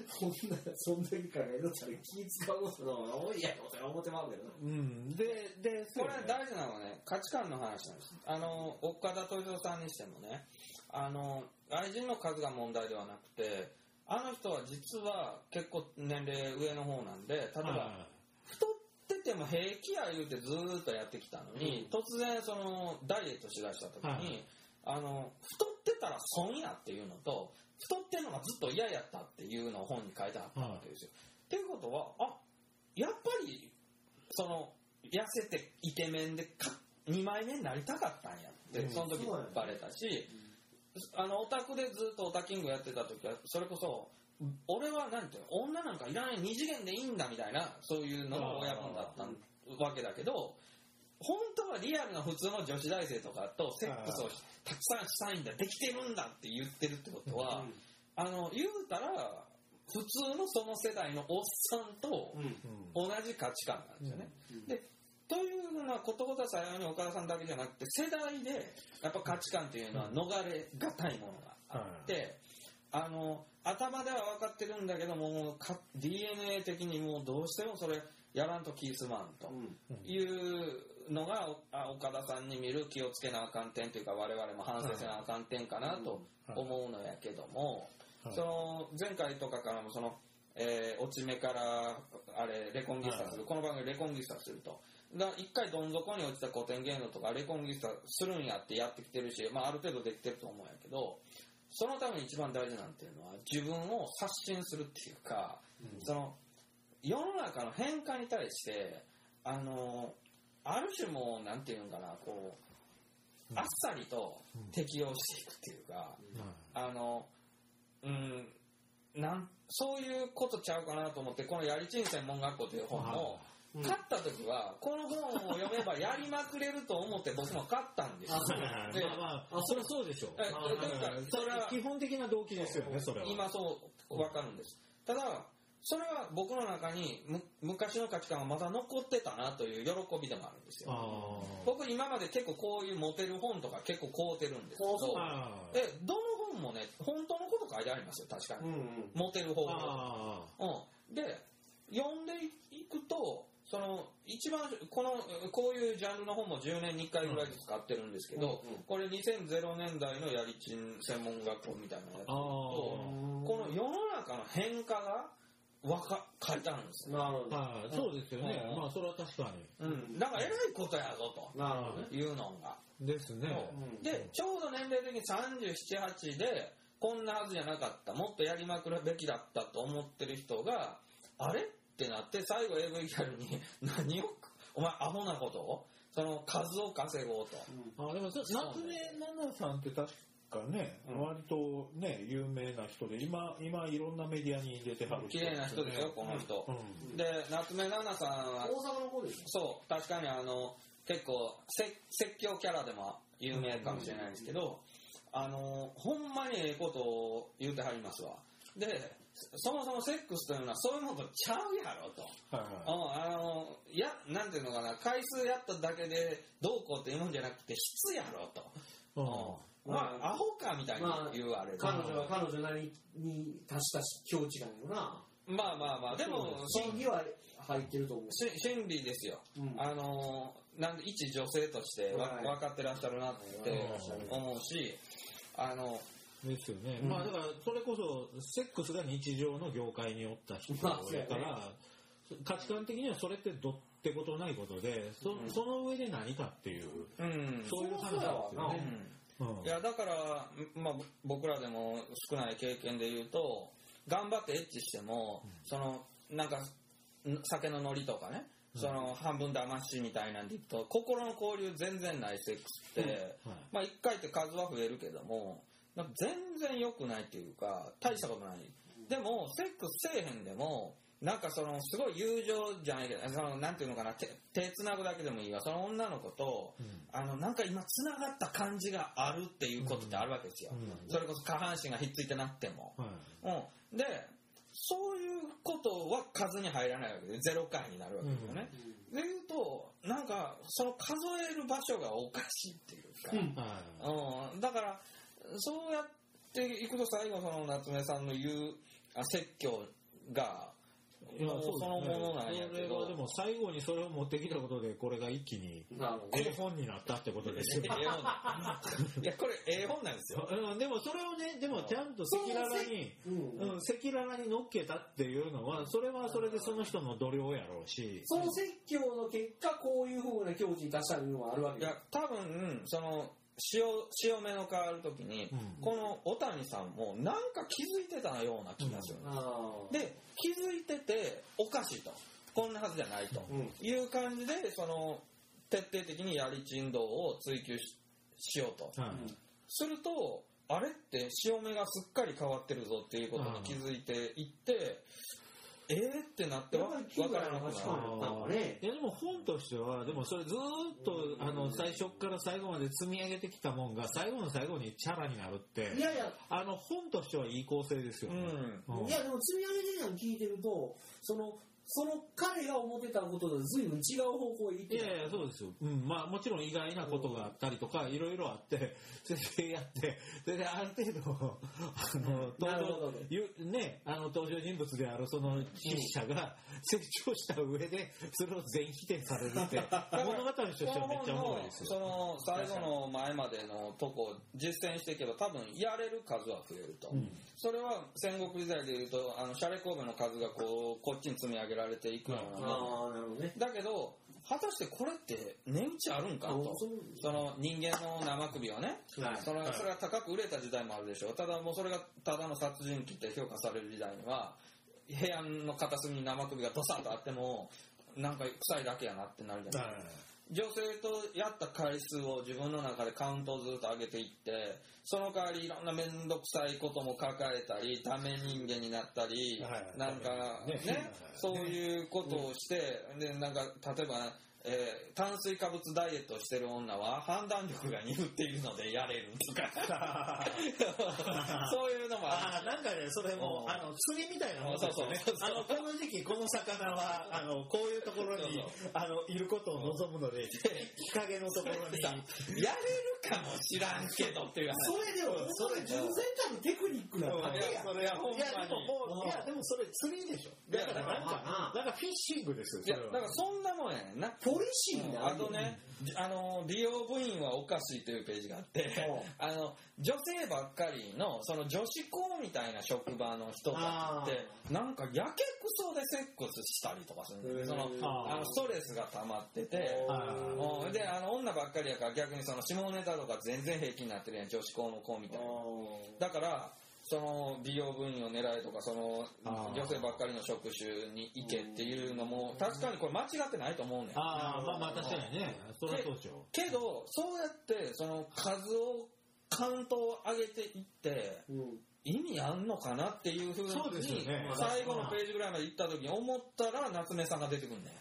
そんなそんだけ考えると気使うことの方が多いやろって思ってまうけどな。うん、ででこれ大事なのはね価値観の話なんです。あの岡田斗司夫さんにしてもねあの愛人の数が問題ではなくてあの人は実は結構年齢上の方なんで例えば、は太ってても平気や言うてずーっとやってきたのに、突然そのダイエットしだした時に、はい。あの太ってたら損やっていうのと太ってるのがずっと嫌やったっていうのを本に書いてあったわけですよ。っていうことはあやっぱりその痩せてイケメンでか2枚目になりたかったんやって、うん。その時バレたし、あのオタクでずっとオタキングやってた時はそれこそ俺はなんていうの女なんかいらない二次元でいいんだみたいなそういうのが親分だったわけだけど本当はリアルな普通の女子大生とかとセックスをたくさんしたいんだできてるんだって言ってるってことは、あの言うたら普通のその世代のおっさんとうん。うん同じ価値観なんですよね。うん。でというふうなことごとさように岡田さんだけじゃなくて世代でやっぱ価値観というのは逃れがたいものがあって、あの頭では分かってるんだけども DNA 的にもうどうしてもそれやらんと気すまんとうん。いうのがおあ岡田さんに見る気をつけなあかん点というか我々も反省せなあかん点かなと思うのやけども、はい。その前回とかからもその、えー落ち目からあれレコンギスタする、この番組レコンギスタすると。が一回どん底に落ちた古典芸能とかレコンギスタするんやってやってきてるし、まあ、ある程度できてると思うんやけどそのために一番大事なんていうのは自分を刷新するっていうか、その世の中の変化に対してあのある種もうなんていうんかなこうあっさりと適応していくっていうか、あのうんなんそういうことちゃうかなと思ってこの「やりちん専門学校」という本をうん。買った時はこの本を読めばやりまくれると思って 僕も買ったんですよ。でまあまあ、それはそうでしょう。それは基本的な動機ですよね、それは。今そう分かるんです。ただそれは僕の中にむ昔の価値観がまだ残ってたなという喜びでもあるんですよ。あ僕今まで結構こういうモテる本とか結構買うてるんですけどあえどの本もね本当のこと書いてありますよ確かに、うんうん。モテる方法あうん、で読んでいくとその一番このこういうジャンルの本も10年に1回ぐらいずつ買ってるんですけど、これ2000年代のやりちん専門学校みたいなやつあとー。この世の中の変化がわか書いてあるんですよ、なるほど。そうですよね。うん。まあ、それは確かうん、だからえらいことやぞなるほどいうのが。に。ですね。う。ん。でちょうど年齢的に378でこんなはずじゃなかった。もっとやりまくるべきだったと思ってる人があれってなって最後 AV ギャルに 何をお前アホなことを？その数を稼ごうと。あでもそ夏目奈々さんって確かね、うん。割とね有名な人で今今いろんなメディアに出てはる綺麗な人ですよ、この人。うん。で、夏目奈々さんは、大阪の子でしそう、確かにあの、結構、せ説教キャラでも有名かもしれないですけど、あの、ほんまにええことを言うてはりますわ。で、そもそもセックスというのはそういうものとちゃうやろと。はいはうんあの、や、なんていうのかな、回数やっただけでどうこうっていうもんじゃなくて質やろと。うんまあ、アホかみたいに言われる。彼女は彼女なりに達した境地なんよな。まあまあまあ、でも、そ真偽は入ってると思う。し心理ですよ。うん。あのーなんで一女性としてわ、はい。分かってらっしゃるなって思うし、あの、ですよね、うん。まあだからそれこそセックスが日常の業界におった人だから、価値観的にはそれってどってことないことでそ,、うん。その上で何かっていううん。そういう話なんですよね。うん。いや、だから、まあ、僕らでも少ない経験で言うと、頑張ってエッチしても、その、なんか、ん酒のノリとかね、その半分騙しみたいなんでいくと心の交流全然ないセックスって、はい。まあ1回って数は増えるけどもなんか全然良くないっていうか大したことない。でもセックスせえへんでもなんかそのすごい友情じゃないけどそのなんていうのかな手手つなぐだけでもいいわ。その女の子と、あのなんか今つながった感じがあるっていうことってあるわけですよ、うん。それこそ下半身がひっついてなっても、はい。うん、でそういうことは数に入らないわけで0回になるわけですよね、でいうとなんかその数える場所がおかしいっていうか、うん。だからそうやっていくと最後その夏目さんの言うあ説教がいやそそのものなんやけどそれはでも最後にそれを持ってきたことでこれが一気に絵本になったってことですよ。いやこれええ本なんですよ。うんでもそれをねでもちゃんと赤裸々にどうんうん、赤裸々に乗っけたっていうのはそれはそれでその人の度量やろうし。その説教の結果こういうふうな境地に達したのもあるわけ。いや多分その潮潮目の変わる時に、うん。この小谷さんもなんか気づいてたような気がする。ん。ですで気づいてておかしいと。こんなはずじゃないと。うん。いう感じでその徹底的にやり珍道を追求ししようと。はいするとあれって潮目がすっかり変わってるぞっていうことに気づいていってえー？ってなってわやっぱりから分が確なくなる。かになったんかね。いやでも本としてはでもそれずーっとあの最初から最後まで積み上げてきたもんが最後の最後にチャラになるって。いやいや。あの本としてはいい構成ですよね、うん。うん。いやでも積み上げてたの聞いてるとそのその彼が思ってたことと随分違う方向へ行ってた。いやいや、そうですよ。うん、まあもちろん意外なことがあったりとか、いろいろあって、それでやって、それである程度、あの、登場、ゆね、あの登場人物であるその筆者が成長した上で、それを全否定されるって、物語としてはめっちゃおもろいですよ。その最後の前までのとこ実践していけば多分やれる数は増えると、うん。それは戦国時代でいうとあのシャレ神戸の数がこうこっちに積み上げられていくような、ああなるほどね。だけど果たしてこれって値打ちあるんかと。その人間の生首をね、はい。そそれが高く売れた時代もあるでしょ。うただもうそれがただの殺人鬼って評価される時代には部屋の片隅に生首がドサッとあってもなんか臭いだけやなってなるじゃない。ですか女性とやった回数を自分の中でカウントをずっと上げていってその代わりいろんな面倒くさいことも抱えたりダメ人間になったり、はいなんかね。ね。そういうことをして、でなんか例えば、えー炭水化物ダイエットをしてる女は判断力が鈍っているのでやれるとか なんかね、それもう、ん。あの、釣りみたいなもんですよね。あの、この時期、この魚は、あの、こういうところにあの、いることを望むので、日陰のところに、るさやれるかもしらんけどっていう話。それでもそれ純粋たるテクニックなだけや。それはほんまに。いや、でももう、いや、でもそれ釣りでしょ。だからなんか、なんかフィッシングですよ、いやだそれはからそんなもんやねんな。ポリシーなあとね、あの美容部員はおかしいというページがあってうあの女性ばっかりのその女子校みたいな職場の人たちってなんかやけくそでセックスしたりとかするんだよそのあのストレスが溜まっててであの女ばっかりやから逆にその下ネタとか全然平気になってるやん女子校の子みたいな。だからその美容部員を狙えとかその女性ばっかりの職種に行けっていうのも確かにこれ間違ってないと思うねん。ああ、まあまあ確かにね、それはそうでしょ。けどそうやってその数をカウントを上げていってうん。意味あんのかなっていうふうに最後のページぐらいまで行った時に思ったら夏目さんが出てくるね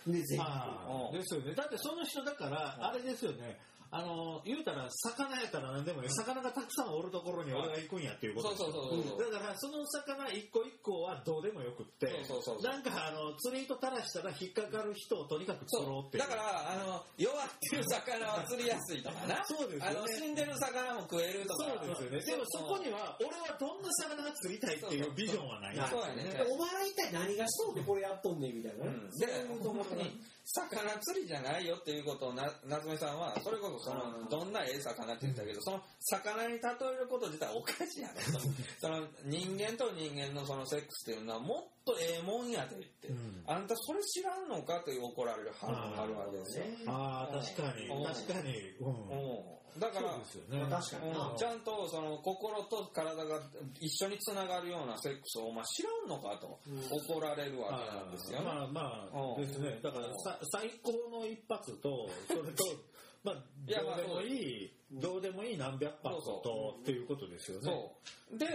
ですよね。だってその人だから、あれですよね。あの、言うたら、魚やったら何でもね、魚がたくさんおるところに俺が行くんやっていうことそうそうそうだから、その魚一個一個はどうでもよくって、そうそうそう。なんかあの、釣り糸垂らしたら引っかかる人をとにかく釣ろうって。いう。だからあの弱ってる魚は釣りやすいとかな。そうですよね。あの死んでる魚も食えるとか。そうですよね。でもそこには、俺はどんな魚が釣りたいっていうビジョンはないそうよやねお前は一体何がしとんでこれやっとんねんみたいなね。うん。で本当に魚釣りじゃないよっていうことをな夏目さんはそれこそそのどんなええ魚って言ったけどその魚に例えること自体おかしいやろとその人間と人間のそのセックスっていうのはもっとええもんやでって、うん。あんたそれ知らんのかという怒られるはるわけですよ、ああ、確かに。うん。確かに。うん。うんだからね。確かにな。うん。ちゃんとその心と体が一緒につながるようなセックスをお前知らんのかと。怒られるわけなんですよ。ね。まあまあうん。ですね。だから最高の一発とそれと まあどうでもまあいいどうでもいい何百発そうとっていうことですよね。で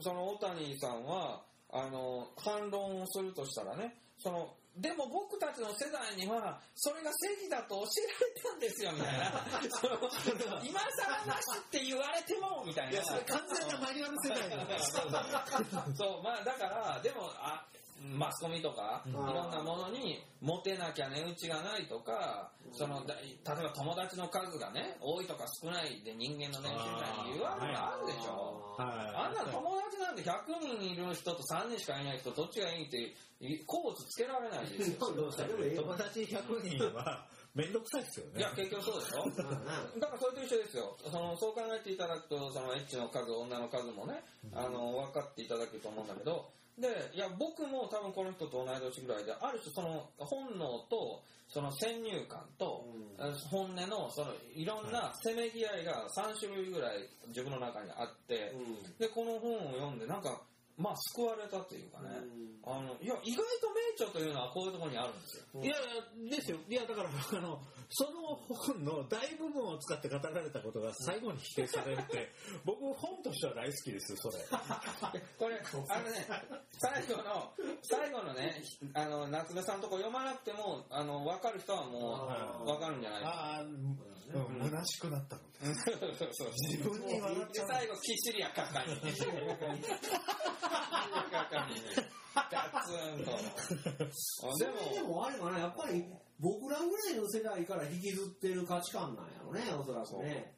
その大谷さんはあの反論をするとしたらねそのでも僕たちの世代にはそれが正義だと教えられたんですよみたいな。今更なしって言われてもみたいな。いやそれ完全なマニュアル世代そうまあだからでもあマスコミとか、うん。いろんなものにモテなきゃ値打ちがないとか、そのだ例えば友達の数がね多いとか少ないで人間の年収みたいに言われあるでしょ、はい。あんな友達なんて100人いる人と3人しかいない人どっちがいいってコーツつけられないですよ。友達100人は面倒くさいですよね。いや結局そうでしょ。だからそれと一緒ですよ。そのそう考えていただくとそのエッチの数女の数もね、あの分かっていただけると思うんだけどでいや僕も多分この人と同い年ぐらいである種その本能とその先入観と、本音のそのいろんなせめぎ合いが3種類ぐらい自分の中にあって、でこの本を読んでなんかまあ救われたというかね、あのいや意外と名著というのはこういうところにあるんですよ。いやいやですよ。いやだからあのその本の大部分を使って語られたことが最後に否定されるって 僕本としては大好きですよそれ。これ、あのね、最後の、最後のね、あの、夏目さんのとこ読まなくても、あの、わかる人はもう、わかるんじゃないか。ああ、うん、虚しくなったのそうそうそう自分に笑っでちゃう最後、キシリアかかに。キシリアかかに。ガツンと。それででも、もあれかなやっぱり僕らぐらいの世代から引きずってる価値観なんやろねおそらくね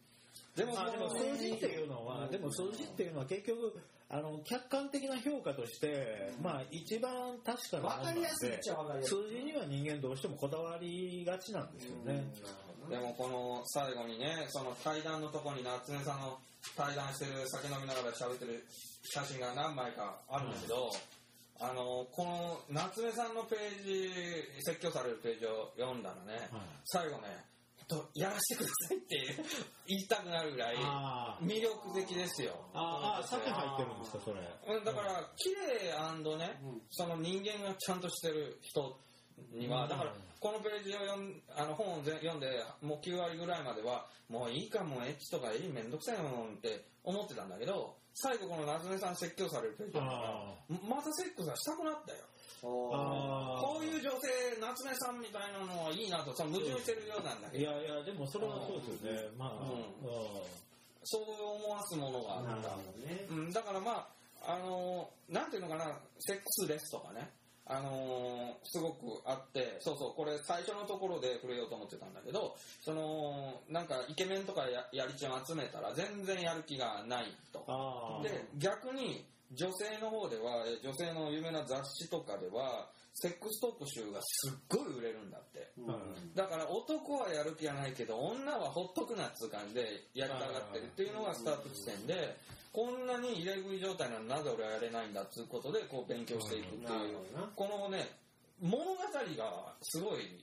でも、あでも数字っていうのは、でも数字っていうのは結局あの客観的な評価として、まあ一番確かなものなん分かりやすいっでちゃ分かりやすい数字には人間どうしてもこだわりがちなんですよね。でもこの最後にね、その対談のところに夏目さんの対談してる酒飲みながら喋ってる写真が何枚かあるんだけど、あの、この夏目さんのページ、説教されるページを読んだらね、はい。最後ね、とやらせてくださいって言いたくなるぐらい魅力的ですよ。ああ、酒入ってるんですか、それ。うんだから、綺麗ね、その人間がちゃんとしてる人には、うん。だから、このページを読んあの本をぜ読んで、もう9割ぐらいまでは、もういいか、もうエッチとかいい、めんどくさいもんって思ってたんだけど、最後この夏目さん説教されるページを見たらあまたセックスがしたくなったよ。あこういう女性、夏目さんみたいなのはいいなと、その矛盾してるようなんだけど、いやいや、でもそれはそうですよね。まあ、うん。うん。そう思わすものがあった。なるほ。どね。うん、だからまあ、あのーなんていうのかな、セックスレスとかね、あのーすごくあって、そうそう、これ最初のところで触れようと思ってたんだけど、その、なんかイケメンとかややりちを集めたら全然やる気がないと。で、逆に女性の方では、え女性の有名な雑誌とかでは、セックス特集がすっごい売れるんだって。うんだから男はやる気がないけど女はほっとくなっつう感じでやりたがってるっていうのがスタート地点でこんなに入れ食い状態なのになぜ俺はやれないんだっつうことでこう勉強していくってないう。るほどな。このね物語がすごい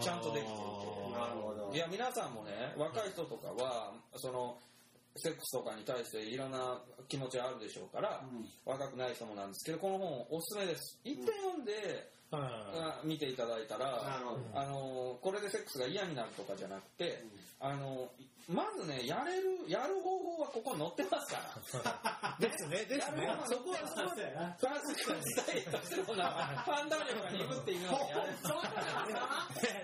ちゃんとできていてなるほど。いや皆さんもね若い人とかはそのセックスとかに対していろんな気持ちがあるでしょうから、若くない人もなんですけどこの本おすすめです。一点読んで、はいあ見ていただいたらあのこれでセックスが嫌になるとかじゃなくて、あのまずねやれるやる方法はここに載ってますから。ですね、ですね。そこは、そこはそうやなフランス人スタイルとしての判断力が鈍っているのをやれ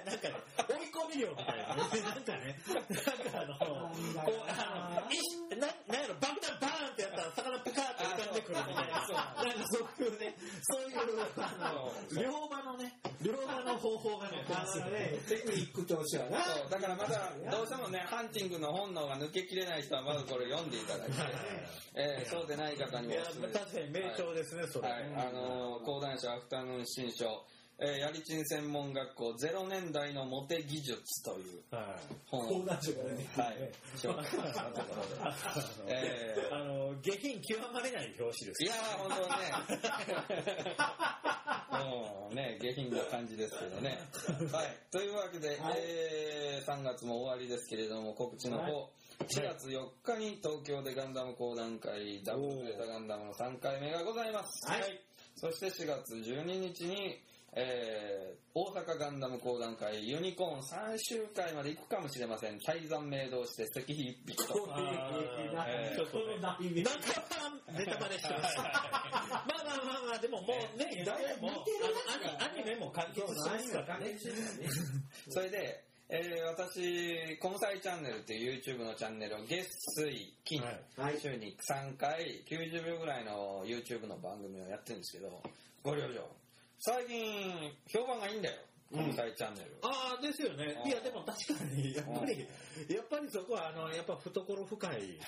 なんか？ね、追い込み量みたいなね。なんかね、なんかあの、こう、あの、いしななんやろ、爆弾バーンってやったら、魚パカーって浮かんでくるみたいな。なんかそういうね、そういう、あの、両場のね、両場の方法がね、あのねテクニックとしてはな。そう。だからまだどうしてもねハンティングの本能が抜けきれない人はまずこれ読んでいただいて、えーそうでない方にもおすすめ。です確かに名著ですね、それ。はい、あのー講談社アフタヌーン新書、えー、やりちん専門学校ゼロ年代のモテ技術というはい。本を、はい、紹介したところで。え ーあの、下品極まれない表紙ですい。やー、本当ね。もうね、下品な感じですけどね。はい。というわけで、はいえー3月も終わりですけれども、告知の方、4月4日に東京でガンダム講談会、ダブルゼータガンダムの3回目がございます。はいそして4月12日に、えー大阪ガンダム講談会ユニコーン3周回まで行くかもしれません。泰山明同して石碑一匹とえーちょっとね。題名なんかネタバレしてます。まあまあまあまあ、でももうね、誰も、あのアニアニメも完結してますからね。それで、えー私、コムサイチャンネルっていう YouTube のチャンネルを月水金、はい。週に3回90秒ぐらいの YouTube の番組をやってるんですけど、ご了承。最近、評判がいいんだよ。コムサイチャンネル。ああ、ですよね。いや、でも確かに、やっぱり、やっぱりそこは、あの、やっぱ懐深い、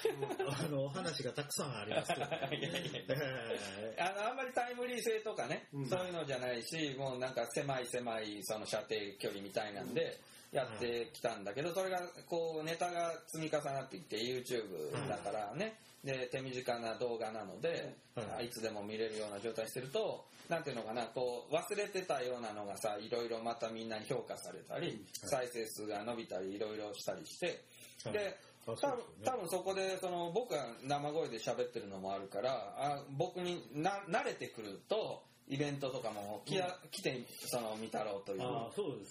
あの、お話がたくさんありますよね。いやいやいや。えあの、あんまりタイムリー性とかね、うん。そういうのじゃないし、もうなんか狭い狭いその射程距離みたいなんで、やってきたんだけど、それがこうネタが積み重なってきて YouTube だからね、で、手短な動画なので、はい。いつでも見れるような状態してると、なんていうのかな、こう忘れてたようなのがさ、いろいろまたみんなに評価されたり、再生数が伸びたり、いろいろしたりして、はいで、あ多分多分そこでその僕が生声で喋ってるのもあるからあ僕にな慣れてくるとイベントとかも来や、来てその見たろうという。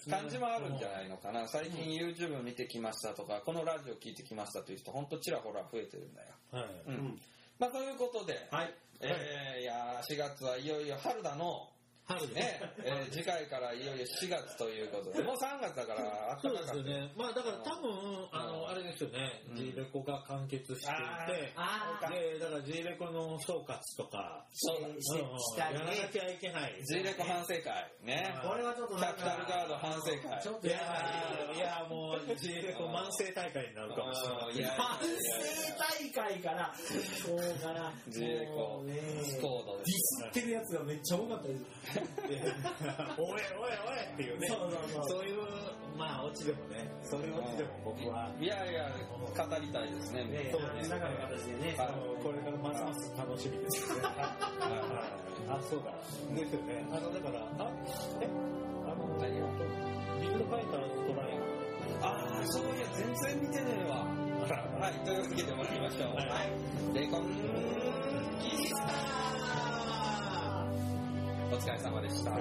感じもあるんじゃないのかな。最近 YouTube 見てきましたとかこのラジオ聞いてきましたという人ほんとちらほら増えてるんだよ、はい。うん。ん。まあということで、はい。えーいやー4月はいよいよ春だの春ですね、えー次回からいよいよ4月ということで。もう3月だからあったそうかかったですよね。まあだから多分、あの、あれですよね、うん。G レコが完結していて、ああ、で、だから G レコの総括とか、そうだ。うん。ししたりやらなね。きゃいけない。G レコ反省会ね。はいこれはちょっとキャピタルガード反省会。ちょっといやい。やもう G レコ慢性大会になるかもしれない。いや反省大会から、そうから、G レコもうね。スコードでディスってるやつがめっちゃ多かったです。おいおいおいっていうね。そうそうそう。そういう、まあ、オチでもね、そういうオチでも僕は、いやいや語りたいですね。ね、そうですね。何らかの形でね。あのこれからますます楽しみですね。あ、そうだ。ですよね。あの、だから、あ、え？あの、何をビルドファイターズトライああそういや全然見てねえわ。はいというわけで参りましょう。はい。はい。レコンキスターお疲れ様でした。